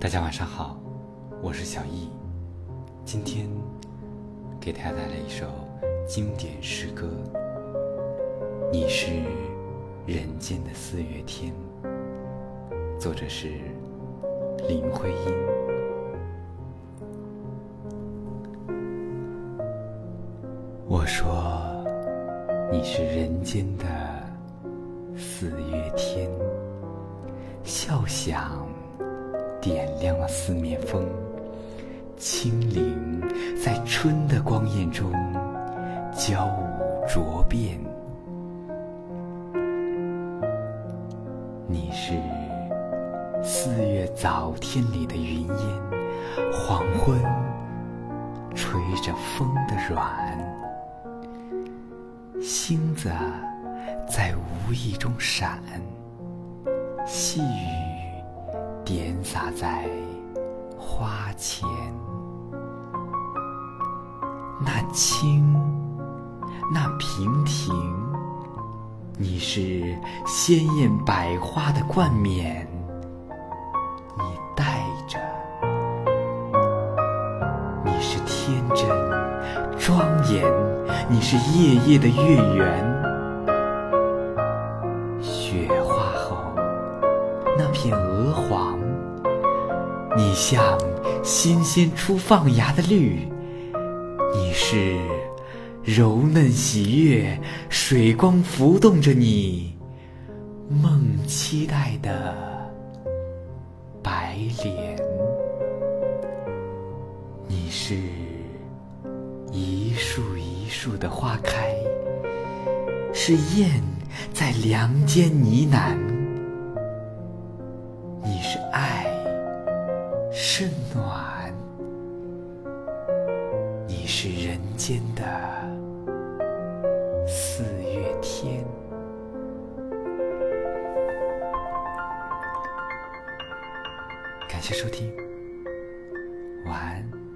大家晚上好，我是小易，今天给大家带来一首经典诗歌。你是人间的四月天，作者是林徽因。我说你是人间的四月天，笑响。点亮了四面风，清灵在春的光艳中交舞着变。你是四月早天里的云烟，黄昏吹着风的软，星子在无意中闪，细雨。点洒在花前，那清，那娉婷，你是鲜艳百花的冠冕，你戴着；你是天真庄严，你是夜夜的月圆。那片鹅黄。你像新鲜初放芽的绿，你是柔嫩喜悦，水光浮动着你梦期待的白莲。你是一树一树的花开，是燕在梁间呢喃。是暖，你是人间的四月天。感谢收听，晚安。